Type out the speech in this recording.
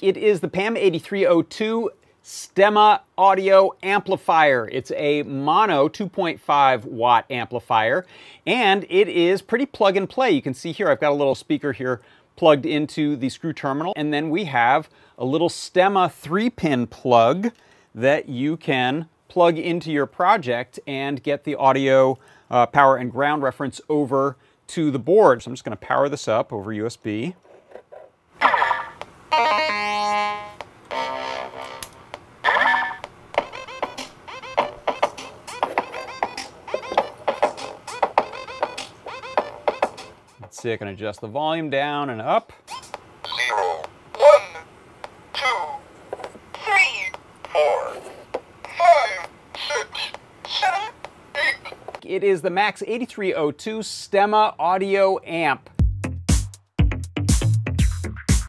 It is the PAM 8302 Stemma audio amplifier. It's a mono 2.5 watt amplifier and it is pretty plug and play. You can see here I've got a little speaker here plugged into the screw terminal and then we have a little Stemma 3 pin plug that you can plug into your project and get the audio uh, power and ground reference over to the board. So I'm just going to power this up over USB. Let's see, I can adjust the volume down and up. Zero, one, two, three, four, five, six, seven, eight. It is the Max 8302 Stemma Audio Amp.